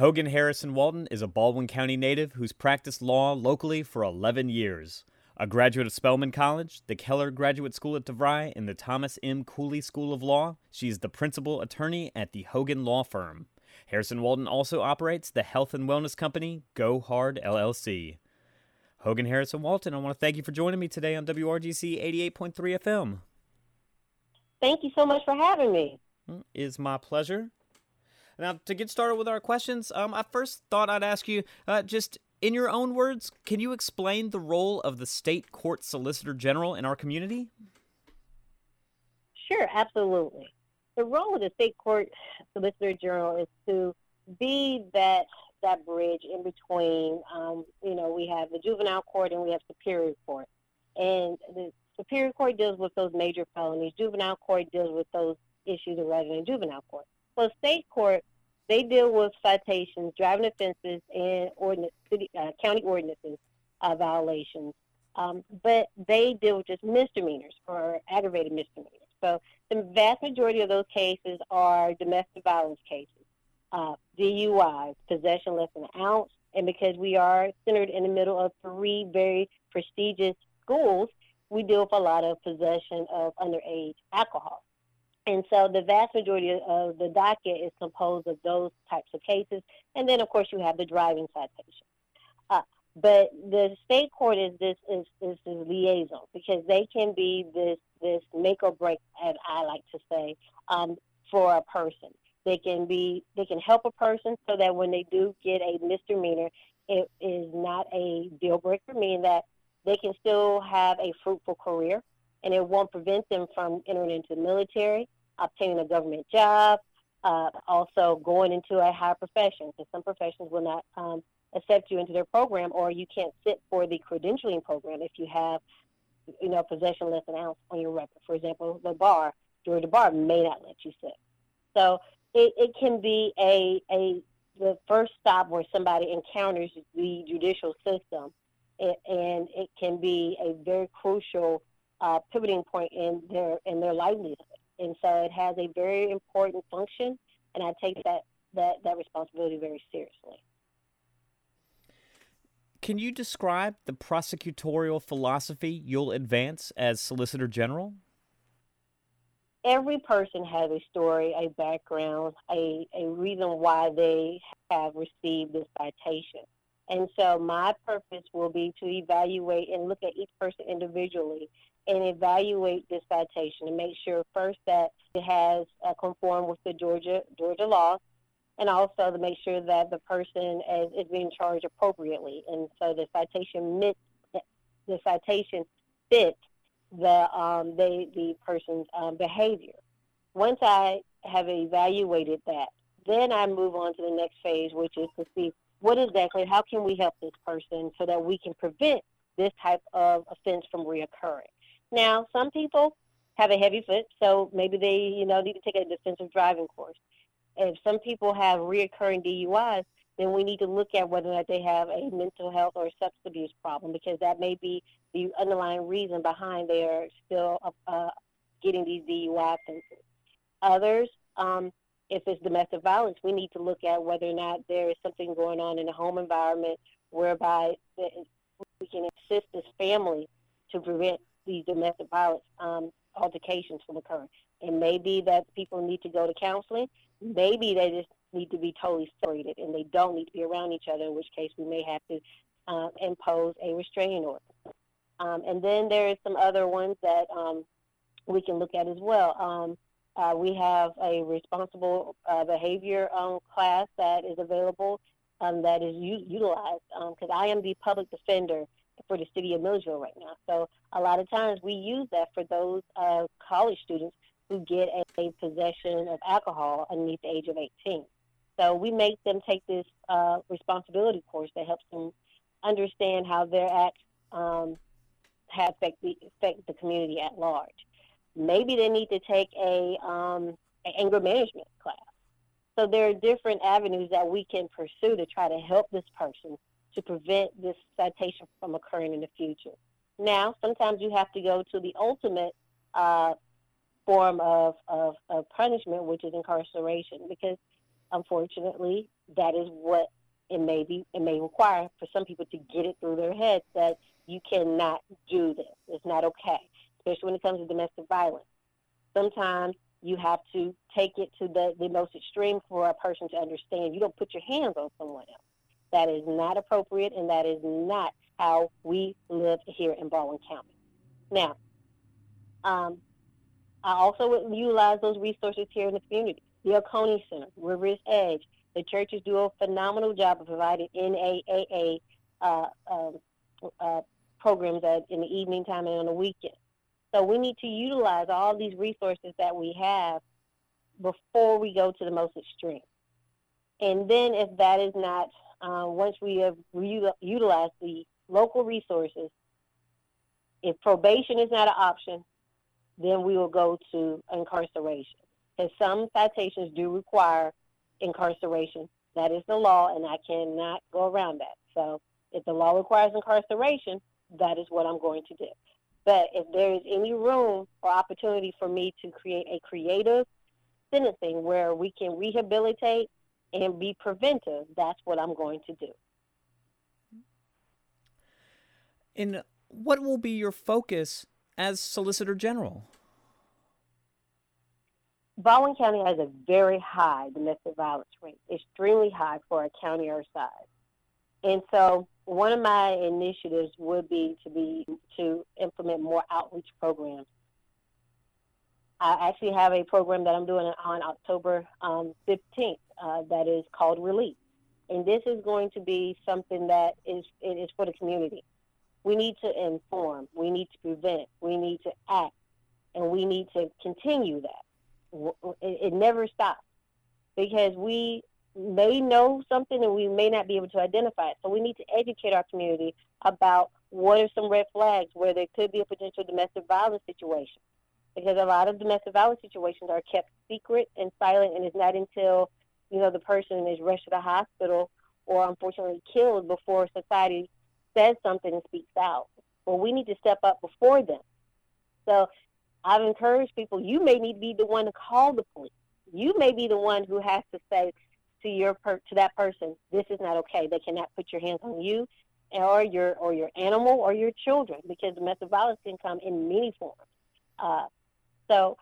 Hoganne Harrison Walton is a Baldwin County native who's practiced law locally for 11 years. A graduate of Spelman College, the Keller Graduate School at DeVry, and the Thomas M. Cooley School of Law, she's the principal attorney at the Hogan Law Firm. Harrison Walton also operates the health and wellness company Go Hard LLC. Hoganne Harrison Walton, I want to thank you for joining me today on WRGC 88.3 FM. Thank you so much for having me. It is my pleasure. Now, to get started with our questions, um, I first thought I'd ask you uh, just in your own words, can you explain the role of the state court solicitor general in our community? Sure, absolutely. The role of the state court solicitor general is to be that that bridge in between. Um, you know, we have the juvenile court and we have superior court, and the superior court deals with those major felonies. Juvenile court deals with those issues rather than juvenile court. So state court they deal with citations, driving offenses, and ordinance, city, uh, county ordinances uh, violations. Um, but they deal with just misdemeanors or aggravated misdemeanors. So the vast majority of those cases are domestic violence cases, uh, DUIs, possession less than an ounce. And because we are centered in the middle of three very prestigious schools, we deal with a lot of possession of underage alcohol. And so the vast majority of the docket is composed of those types of cases. And then, of course, you have the driving citation. Uh, but the state court is this is, is this liaison because they can be this this make or break, as I like to say, um, for a person. They can be they can help a person so that when they do get a misdemeanor, it is not a deal breaker, meaning that they can still have a fruitful career and it won't prevent them from entering into the military, obtaining a government job, uh, also going into a higher profession. Because some professions will not um, accept you into their program, or you can't sit for the credentialing program if you have, you know, possession less than an ounce on your record. For example, the bar, Georgia bar may not let you sit. So it, it can be a a the first stop where somebody encounters the judicial system, and it can be a very crucial uh, pivoting point in their in their livelihood. And so it has a very important function, and I take that that that responsibility very seriously. Can you describe the prosecutorial philosophy you'll advance as Solicitor General? Every person has a story, a background, a, a reason why they have received this citation. And so my purpose will be to evaluate and look at each person individually and evaluate this citation and make sure first that it has uh, conformed with the Georgia Georgia laws, and also to make sure that the person is, is being charged appropriately. And so the citation mit, the citation fits the um, the the person's um, behavior. Once I have evaluated that, then I move on to the next phase, which is to see what exactly, how can we help this person so that we can prevent this type of offense from reoccurring. Now, some people have a heavy foot, so maybe they, you know, need to take a defensive driving course. If some people have reoccurring DUIs, then we need to look at whether or not they have a mental health or substance abuse problem because that may be the underlying reason behind their still uh, getting these DUI offenses. Others, um, if it's domestic violence, we need to look at whether or not there is something going on in the home environment whereby we can assist this family to prevent these domestic violence um, altercations from occurring. It may be that people need to go to counseling. Maybe they just need to be totally separated and they don't need to be around each other, in which case we may have to uh, impose a restraining order. Um, and then there is some other ones that um, we can look at as well. Um, uh, we have a responsible uh, behavior um, class that is available um, that is u- utilized because I am the public defender for the city of Milledgeville right now. So a lot of times we use that for those uh, college students who get a, a, possession of alcohol underneath the age of 18. So we make them take this uh, responsibility course that helps them understand how their acts um, have affect the, affect the community at large. Maybe they need to take a um, an anger management class. So there are different avenues that we can pursue to try to help this person to prevent this citation from occurring in the future. Now, sometimes you have to go to the ultimate uh, form of, of, of, punishment, which is incarceration, because unfortunately, that is what it may be. It may require for some people to get it through their heads that you cannot do this. It's not okay, especially when it comes to domestic violence. Sometimes you have to take it to the, the most extreme for a person to understand. You don't put your hands on someone else. That is not appropriate, and that is not how we live here in Baldwin County. Now, um, I also would utilize those resources here in the community. The Oconee Center, Rivers Edge, the churches do a phenomenal job of providing NAAA uh, um, uh, programs at, in the evening time and on the weekend. So we need to utilize all these resources that we have before we go to the most extreme. And then if that is not, uh, once we have utilized the local resources, if probation is not an option, then we will go to incarceration. Because some citations do require incarceration. That is the law, and I cannot go around that. So if the law requires incarceration, that is what I'm going to do. But if there is any room or opportunity for me to create a creative sentencing where we can rehabilitate and be preventive, that's what I'm going to do. And what will be your focus as Solicitor General? Baldwin County has a very high domestic violence rate, extremely high for a county our size. And so one of my initiatives would be to be to implement more outreach programs. I actually have a program that I'm doing on October um, 15th uh, that is called Relief. And this is going to be something that is it is for the community. We need to inform, we need to prevent, we need to act, and we need to continue that it, never stops because we may know something and we may not be able to identify it. So we need to educate our community about what are some red flags where there could be a potential domestic violence situation. Because a lot of domestic violence situations are kept secret and silent, and it's not until you know the person is rushed to the hospital or unfortunately killed before society says something and speaks out. Well, we need to step up before them. So I've encouraged people, you may need to be the one to call the police. You may be the one who has to say to your per- to that person, this is not okay. They cannot put your hands on you or your or your animal or your children because domestic violence can come in many forms. Uh, so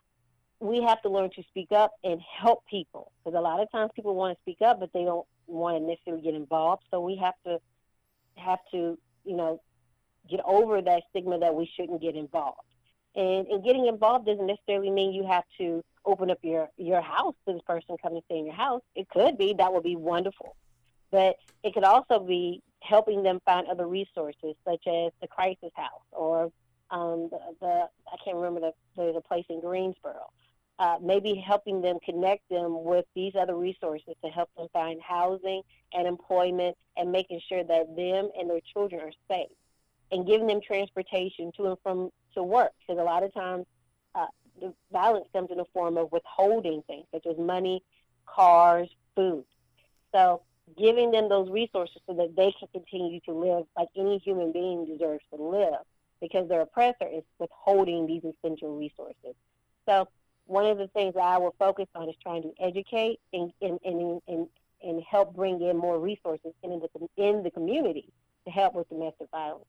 we have to learn to speak up and help people because a lot of times people want to speak up but they don't want to necessarily get involved. So we have to have to you know get over that stigma that we shouldn't get involved. And, and getting involved doesn't necessarily mean you have to open up your, your house to this person coming to stay in your house. It could be, that would be wonderful. But it could also be helping them find other resources, such as the crisis house or um, the, the, I can't remember the, there's a place in Greensboro. Uh, maybe helping them connect them with these other resources to help them find housing and employment and making sure that them and their children are safe and giving them transportation to and from to work because a lot of times uh, the violence comes in the form of withholding things such as money, cars, food. So giving them those resources so that they can continue to live like any human being deserves to live because their oppressor is withholding these essential resources. So one of the things that I will focus on is trying to educate and, and, and, and, and help bring in more resources in the, in the community to help with domestic violence.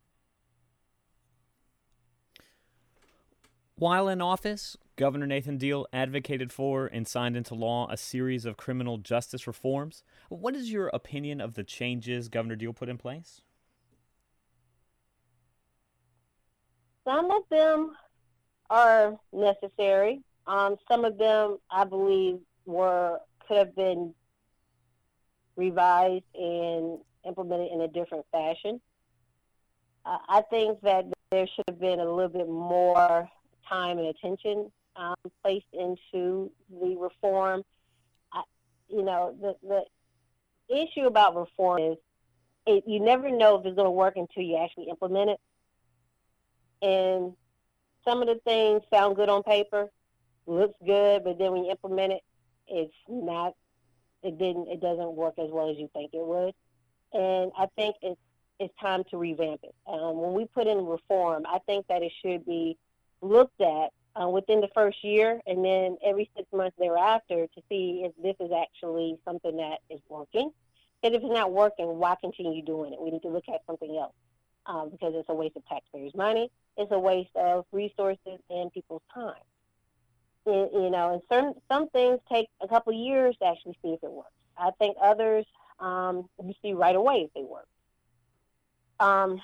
While in office, Governor Nathan Deal advocated for and signed into law a series of criminal justice reforms. What is your opinion of the changes Governor Deal put in place? Some of them are necessary. Um, some of them, I believe, were could have been revised and implemented in a different fashion. Uh, I think that there should have been a little bit more time and attention um, placed into the reform. You know, the, the issue about reform is it, you never know if it's going to work until you actually implement it. And some of the things sound good on paper, looks good, but then when you implement it, it's not. It didn't. It doesn't work as well as you think it would. And I think it's it's time to revamp it. Um, when we put in reform, I think that it should be looked at uh, within the first year, and then every six months thereafter to see if this is actually something that is working. And if it's not working, why continue doing it? We need to look at something else um, because it's a waste of taxpayers' money. It's a waste of resources and people's time. You know, and some some things take a couple years to actually see if it works. I think others um, you see right away if they work. Um,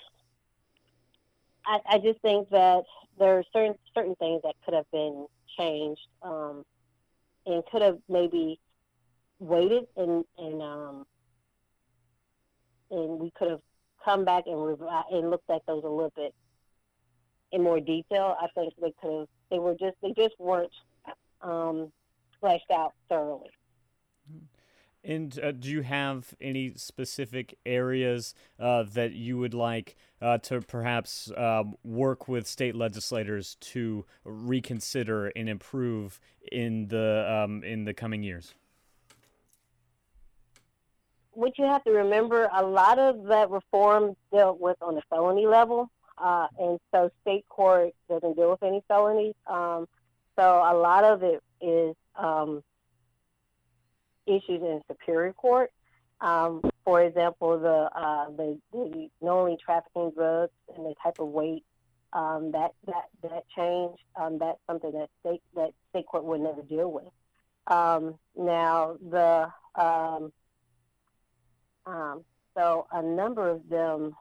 I, I just think that there are certain certain things that could have been changed um, and could have maybe waited and and um, and we could have come back and revi- and looked at those a little bit in more detail. I think they could have they were just they just weren't um, fleshed out thoroughly. And uh, do you have any specific areas uh, that you would like uh, to perhaps um, work with state legislators to reconsider and improve in the um, in the coming years? What you have to remember, a lot of that reform dealt with on the felony level, uh, and so state court doesn't deal with any felonies. Um, so a lot of it is um, issues in Superior Court. Um, for example, the, uh, the, the knowingly trafficking drugs and the type of weight um, that that that change um, that's something that state that state court would never deal with. Um, now the um, um, so a number of them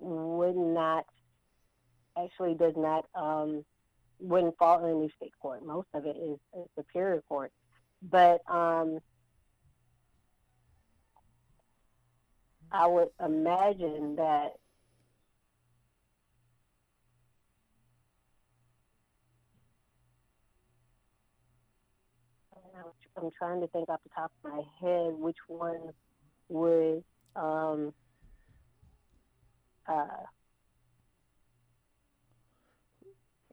would not actually does not um, wouldn't fall in any state court. Most of it is, is superior court but um, I would imagine that I'm trying to think off the top of my head which one would um, uh,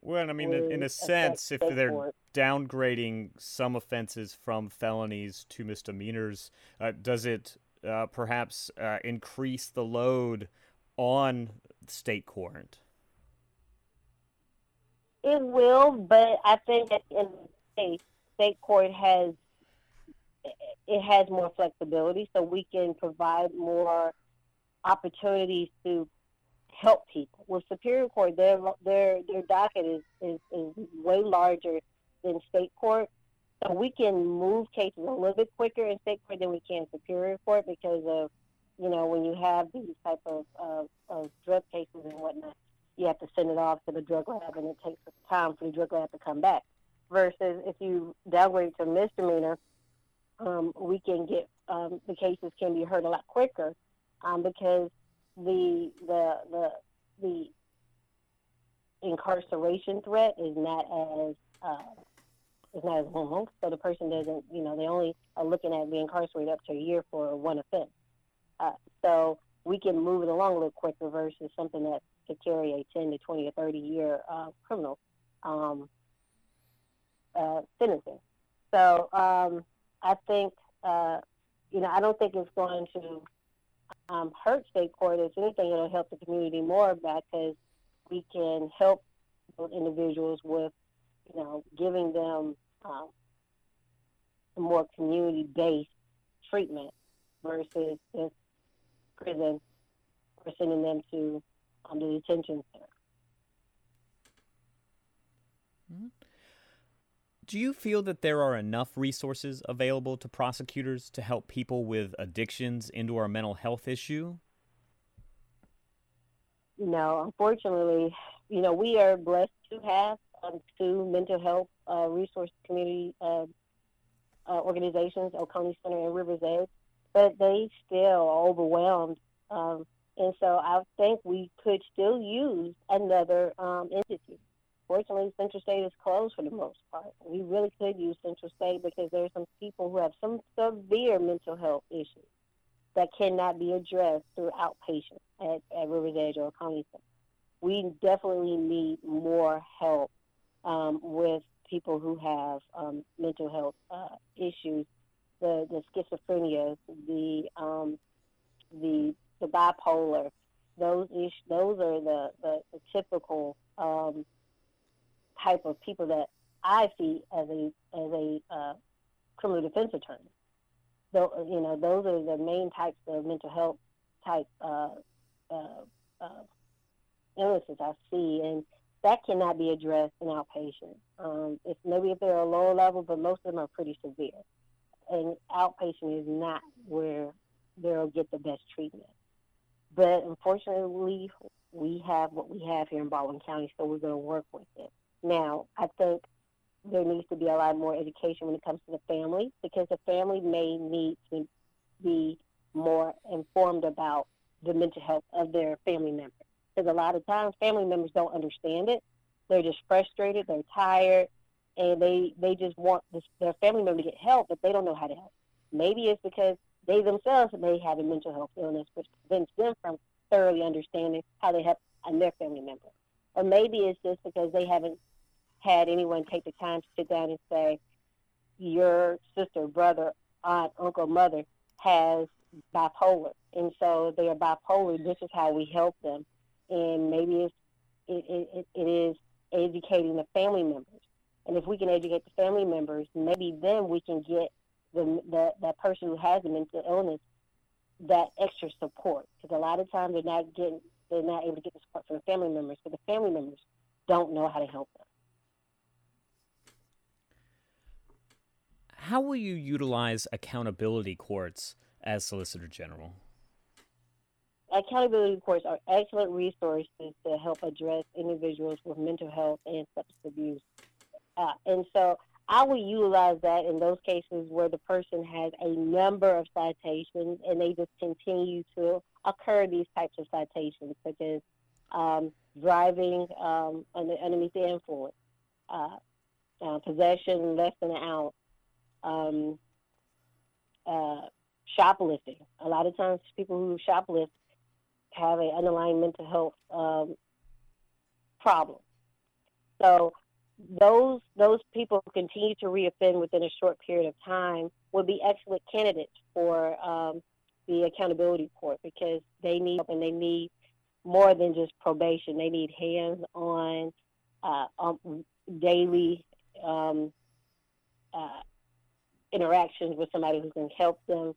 well, I mean, in a sense, if they're downgrading some offenses from felonies to misdemeanors, uh, does it uh, perhaps uh, increase the load on state court? It will, but I think that in state, state court has it has more flexibility, so we can provide more opportunities to help people. With Superior Court, their their their docket is, is, is way larger in state court. So we can move cases a little bit quicker in state court than we can superior court because of, you know, when you have these type of, of, of drug cases and whatnot, you have to send it off to the drug lab and it takes time for the drug lab to come back. Versus if you downgrade to misdemeanor, um, we can get um, the cases can be heard a lot quicker um, because the the the the incarceration threat is not as uh, is not as long, so the person doesn't, you know, they only are looking at being incarcerated up to a year for one offense. Uh, so we can move it along a little quicker versus something that could carry a 10 to 20 or 30 year uh, criminal um, uh, sentencing. So um, I think, uh, you know, I don't think it's going to um, hurt state court. If anything, it'll help the community more because we can help those individuals with you know, giving them um, more community-based treatment versus just prison or sending them to um, the detention center. Do you feel that there are enough resources available to prosecutors to help people with addictions into our mental health issue? No, unfortunately, you know, we are blessed to have um, two mental health uh, resource community uh, uh, organizations, Oconee Center and Rivers Edge, but they still are overwhelmed. Um, and so I think we could still use another um, entity. Fortunately, Central State is closed for the most part. We really could use Central State because there are some people who have some severe mental health issues that cannot be addressed through outpatient at, at Rivers Edge or Oconee Center. We definitely need more help um, with people who have um, mental health uh, issues, the, the schizophrenia, the um, the the bipolar, those ish, those are the, the, the typical um, type of people that I see as a as a uh, criminal defense attorney. So you know, those are the main types of mental health type uh, uh, uh, illnesses I see, and that cannot be addressed in outpatient. Um, if maybe if they're a lower level, but most of them are pretty severe, and outpatient is not where they'll get the best treatment. But unfortunately, we have what we have here in Baldwin County, so we're going to work with it. Now, I think there needs to be a lot more education when it comes to the family because the family may need to be more informed about the mental health of their family members. Because a lot of times family members don't understand it. They're just frustrated, they're tired, and they, they just want this, their family member to get help, but they don't know how to help. Maybe it's because they themselves may have a mental health illness, which prevents them from thoroughly understanding how they help and their family member. Or maybe it's just because they haven't had anyone take the time to sit down and say, your sister, brother, aunt, uncle, mother has bipolar, and so they are bipolar. This is how we help them, and maybe it's it, it, it is educating the family members. And if we can educate the family members, maybe then we can get the, the that person who has a mental illness that extra support. Because a lot of times they're not getting they're not able to get the support from the family members, but the family members don't know how to help them. How will you utilize accountability courts as Solicitor General? Accountability courts are excellent resources to help address individuals with mental health and substance abuse. Uh, and so I will utilize that in those cases where the person has a number of citations and they just continue to occur these types of citations, such as um, driving um, under, the influence, uh, uh, possession less than an ounce, um, uh, shoplifting. A lot of times, people who shoplift have an underlying mental health um, problem. So those those people who continue to reoffend within a short period of time would be excellent candidates for um, the accountability court because they need and they need more than just probation. They need hands-on, uh, um, daily um, uh, interactions with somebody who can help them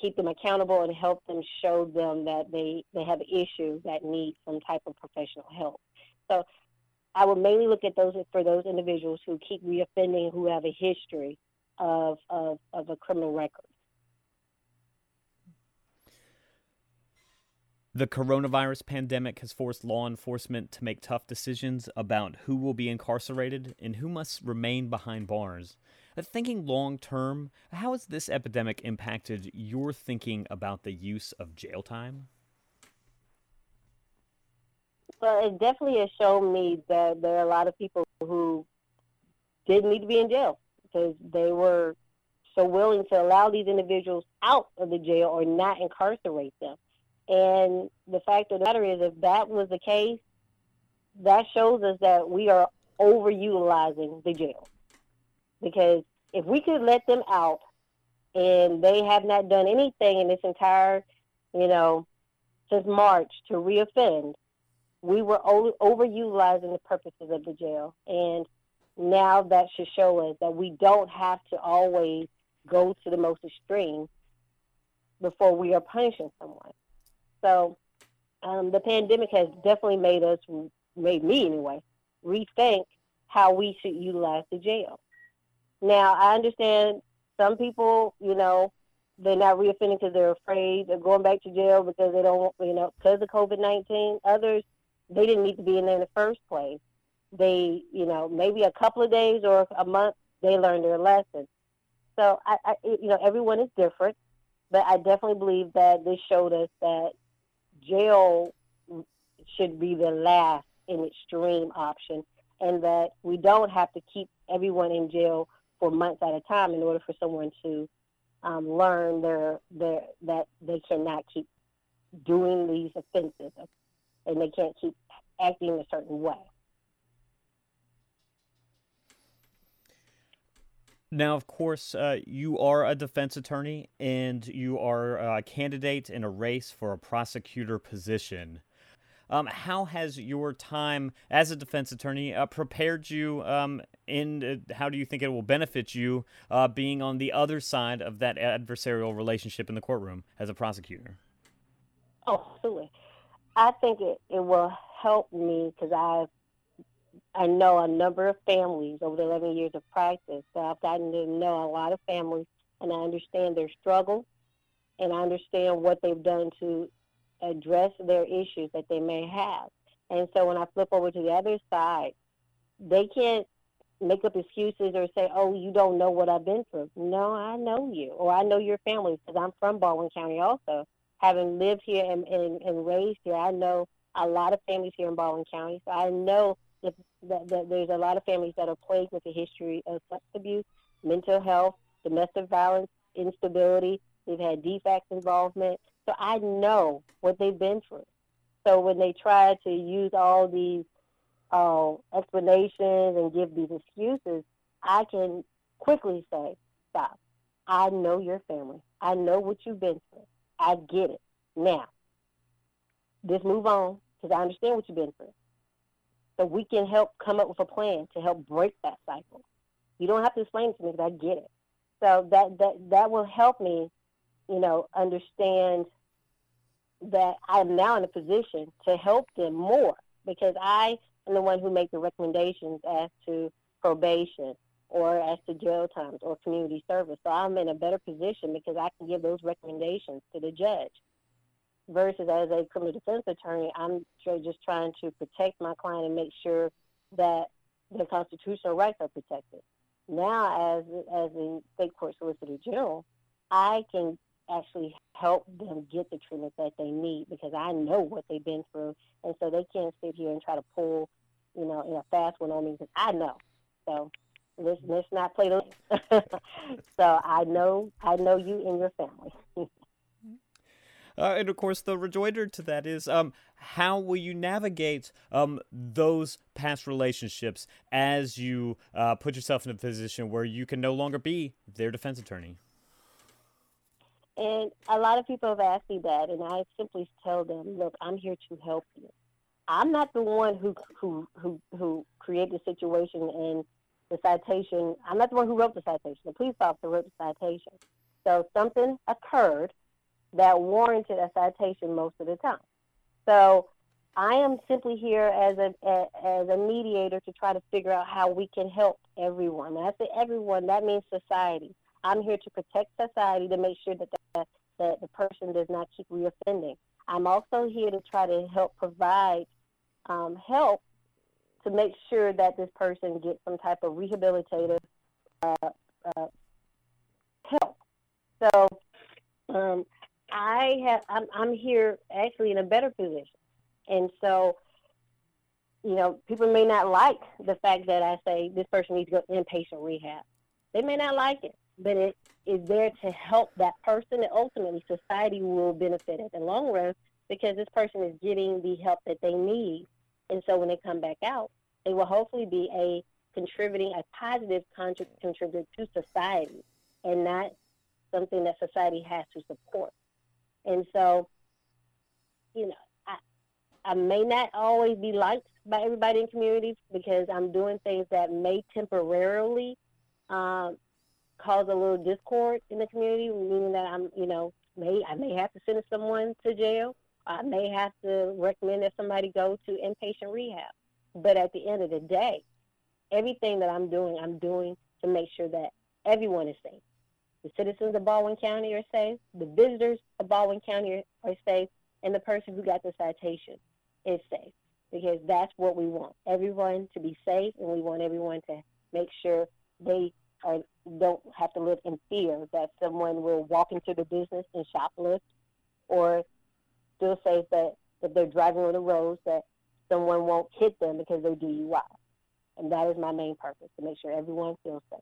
keep them accountable and help them show them that they, they have issues that need some type of professional help. So I would mainly look at those for those individuals who keep reoffending, who have a history of, of, of a criminal record. The coronavirus pandemic has forced law enforcement to make tough decisions about who will be incarcerated and who must remain behind bars. Thinking long term, how has this epidemic impacted your thinking about the use of jail time? Well, it definitely has shown me that there are a lot of people who didn't need to be in jail because they were so willing to allow these individuals out of the jail or not incarcerate them. And the fact of the matter is, if that was the case, that shows us that we are overutilizing the jail. Because if we could let them out and they have not done anything in this entire, you know, since March to reoffend, we were overutilizing the purposes of the jail. And now that should show us that we don't have to always go to the most extreme before we are punishing someone. So um, the pandemic has definitely made us, made me anyway, rethink how we should utilize the jail. Now, I understand some people, you know, they're not reoffending because they're afraid of going back to jail because they don't, you know, because of COVID 19. Others, they didn't need to be in there in the first place. They, you know, maybe a couple of days or a month, they learned their lesson. So, I, I, you know, everyone is different, but I definitely believe that this showed us that jail should be the last and extreme option, and that we don't have to keep everyone in jail for months at a time in order for someone to um, learn their, their that they cannot keep doing these offenses and they can't keep acting a certain way. Now, of course, uh, you are a defense attorney and you are a candidate in a race for a prosecutor position. Um, how has your time as a defense attorney uh, prepared you? Um, in uh, how do you think it will benefit you uh, being on the other side of that adversarial relationship in the courtroom as a prosecutor? Oh, absolutely. I think it, it will help me because I've I know a number of families over the 11 years of practice. So I've gotten to know a lot of families, and I understand their struggle, and I understand what they've done to address their issues that they may have. And so when I flip over to the other side, they can't make up excuses or say, "Oh, you don't know what I've been through." No, I know you, or I know your family because I'm from Baldwin County also. Having lived here and, and, and raised here, I know a lot of families here in Baldwin County. So I know that, there's a lot of families that are plagued with a history of sex abuse, mental health, domestic violence, instability. They've had DFCS involvement. So I know what they've been through. So when they try to use all these uh, explanations and give these excuses, I can quickly say, stop. I know your family. I know what you've been through. I get it. Now, just move on because I understand what you've been through. So we can help come up with a plan to help break that cycle. You don't have to explain it to me because I get it. So that, that, that will help me, you know, understand that I'm now in a position to help them more because I am the one who makes the recommendations as to probation or as to jail times or community service. So I'm in a better position because I can give those recommendations to the judge. Versus as a criminal defense attorney, I'm just trying to protect my client and make sure that their constitutional rights are protected. Now, as as the state court solicitor general, I can actually help them get the treatment that they need because I know what they've been through, and so they can't sit here and try to pull, you know, in a fast one on me because I know. So let's let's not play the. so I know I know you and your family. Uh, and of course, the rejoinder to that is um, how will you navigate um, those past relationships as you uh, put yourself in a position where you can no longer be their defense attorney? And a lot of people have asked me that, and I simply tell them, look, I'm here to help you. I'm not the one who who who, who created the situation and the citation. I'm not the one who wrote the citation. The police officer wrote the citation. So something occurred that warranted a citation most of the time. So I am simply here as a, as a mediator to try to figure out how we can help everyone. When I say everyone, that means society. I'm here to protect society to make sure that the, that the person does not keep reoffending. I'm also here to try to help provide um, help to make sure that this person gets some type of rehabilitative uh, uh, help. So um, I have I'm, I'm here actually in a better position, and so you know people may not like the fact that I say this person needs to go to inpatient rehab. They may not like it, but it is there to help that person, and ultimately society will benefit in the long run because this person is getting the help that they need, and so when they come back out, they will hopefully be a contributing, a positive contributor to society, and not something that society has to support. And so, you know, I, I may not always be liked by everybody in communities because I'm doing things that may temporarily um, cause a little discord in the community, meaning that I'm, you know, may I may have to send someone to jail. I may have to recommend that somebody go to inpatient rehab. But at the end of the day, everything that I'm doing, I'm doing to make sure that everyone is safe. The citizens of Baldwin County are safe, the visitors of Baldwin County are safe, and the person who got the citation is safe. Because that's what we want. Everyone to be safe, and we want everyone to make sure they are, don't have to live in fear that someone will walk into the business and shoplift, or feel safe that if they're driving on the roads that someone won't hit them because they DUI. And that is my main purpose to make sure everyone feels safe.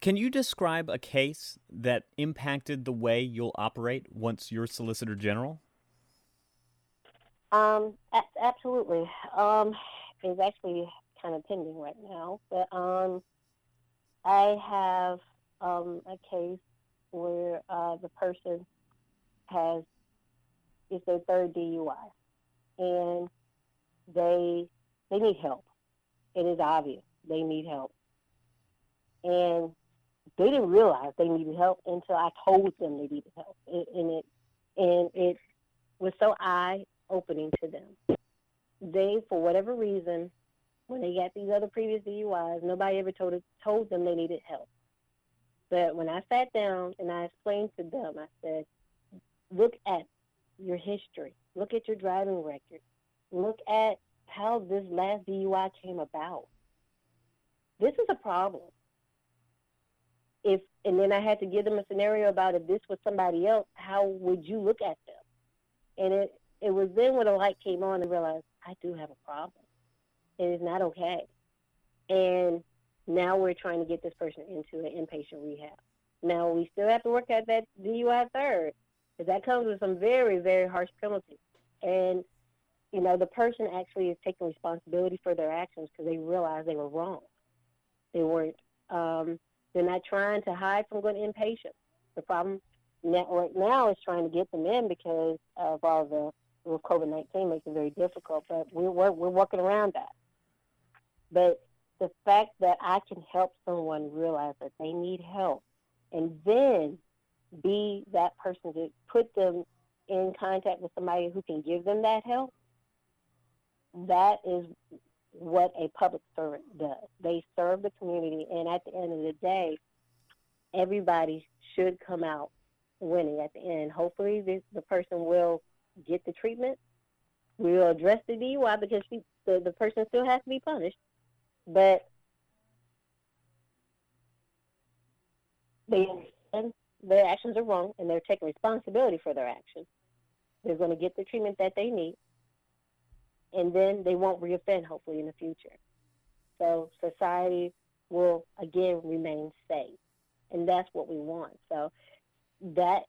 Can you describe a case that impacted the way you'll operate once you're Solicitor General? Um, absolutely. Um, it's actually kind of pending right now, but um, I have um, a case where uh, the person has it's their third DUI, and they they need help. It is obvious they need help, and they didn't realize they needed help until I told them they needed help, and, it and it was so eye opening to them. They, for whatever reason, when they got these other previous DUIs, nobody ever told it, told them they needed help. But when I sat down and I explained to them, I said, look at your history, look at your driving record, look at how this last DUI came about. This is a problem. If and then I had to give them a scenario about if this was somebody else, how would you look at them? And it it was then when the light came on and realized I do have a problem. It is not okay. And now we're trying to get this person into an inpatient rehab. Now we still have to work at that DUI third, because that comes with some very, very harsh penalties. And you know, the person actually is taking responsibility for their actions because they realize they were wrong. They weren't. Um, they're not trying to hide from going inpatient. The problem right now is trying to get them in because of all the with COVID nineteen makes it very difficult. But we're we're working around that. But the fact that I can help someone realize that they need help, and then be that person to put them in contact with somebody who can give them that help. That is what a public servant does. They serve the community, and at the end of the day, everybody should come out winning at the end. Hopefully, the person will get the treatment. We will address the DUI because she, the, the person still has to be punished. But they understand their actions are wrong and they're taking responsibility for their actions. They're going to get the treatment that they need and then they won't reoffend hopefully in the future. So society will again remain safe, and that's what we want. So that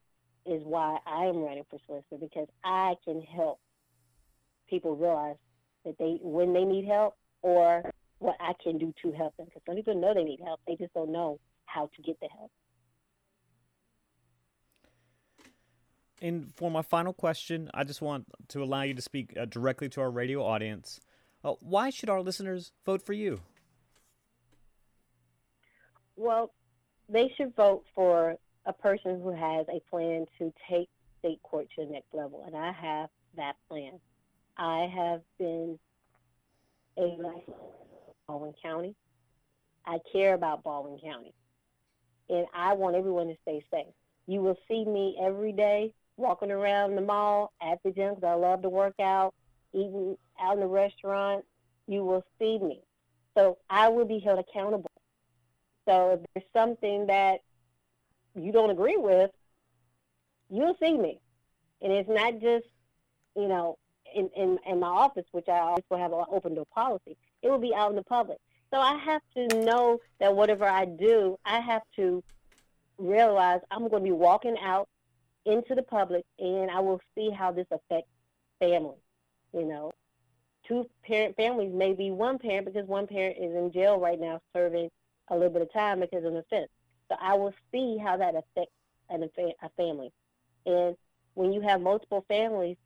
is why I am running for solicitor because I can help people realize that they when they need help or what I can do to help them. Because some people know they need help, they just don't know how to get the help. And for my final question, I just want to allow you to speak uh, directly to our radio audience. Uh, why should our listeners vote for you? Well, they should vote for a person who has a plan to take state court to the next level, and I have that plan. I have been a Baldwin County. I care about Baldwin County, and I want everyone to stay safe. You will see me every day walking around the mall at the gym because I love to work out, eating out in the restaurant, you will see me. So I will be held accountable. So if there's something that you don't agree with, you'll see me. And it's not just, you know, in, in, in my office, which I always will have an open door policy. It will be out in the public. So I have to know that whatever I do, I have to realize I'm going to be walking out into the public, and I will see how this affects families. You know, two parent families may be one parent because one parent is in jail right now serving a little bit of time because of an offense. So I will see how that affects an, a family. And when you have multiple families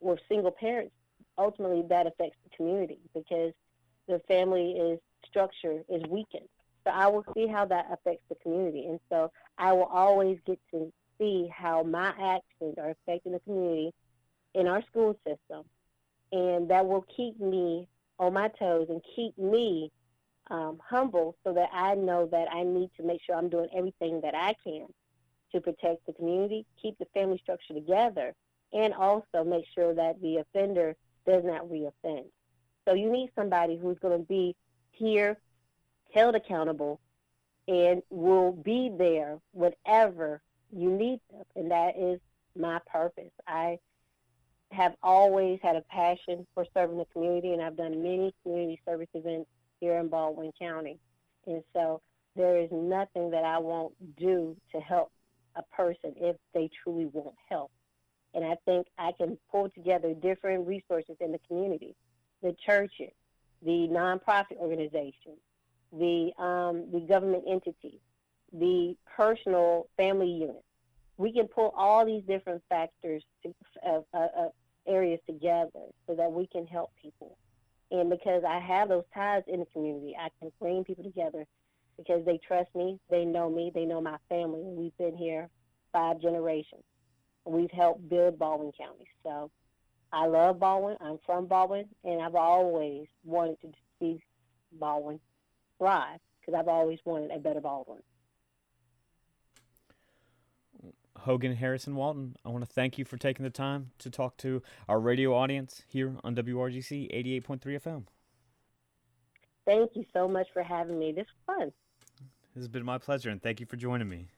with single parents, ultimately that affects the community because the family is structure is weakened. So I will see how that affects the community. And so I will always get to see how my actions are affecting the community in our school system. And that will keep me on my toes and keep me um, humble so that I know that I need to make sure I'm doing everything that I can to protect the community, keep the family structure together, and also make sure that the offender does not reoffend. So you need somebody who's going to be here, held accountable, and will be there whatever you need them, and that is my purpose. I have always had a passion for serving the community, and I've done many community service events here in Baldwin County. And so there is nothing that I won't do to help a person if they truly want help. And I think I can pull together different resources in the community, the churches, the nonprofit organizations, the um, the government entities, the personal family unit. We can pull all these different factors, of, of, of areas together so that we can help people. And because I have those ties in the community, I can bring people together because they trust me, they know me, they know my family. We've been here five generations. We've helped build Baldwin County. So I love Baldwin. I'm from Baldwin, and I've always wanted to see Baldwin thrive because I've always wanted a better Baldwin. Hoganne Harrison Walton, I want to thank you for taking the time to talk to our radio audience here on WRGC 88.3 FM. Thank you so much for having me. This was fun. This has been my pleasure, and thank you for joining me.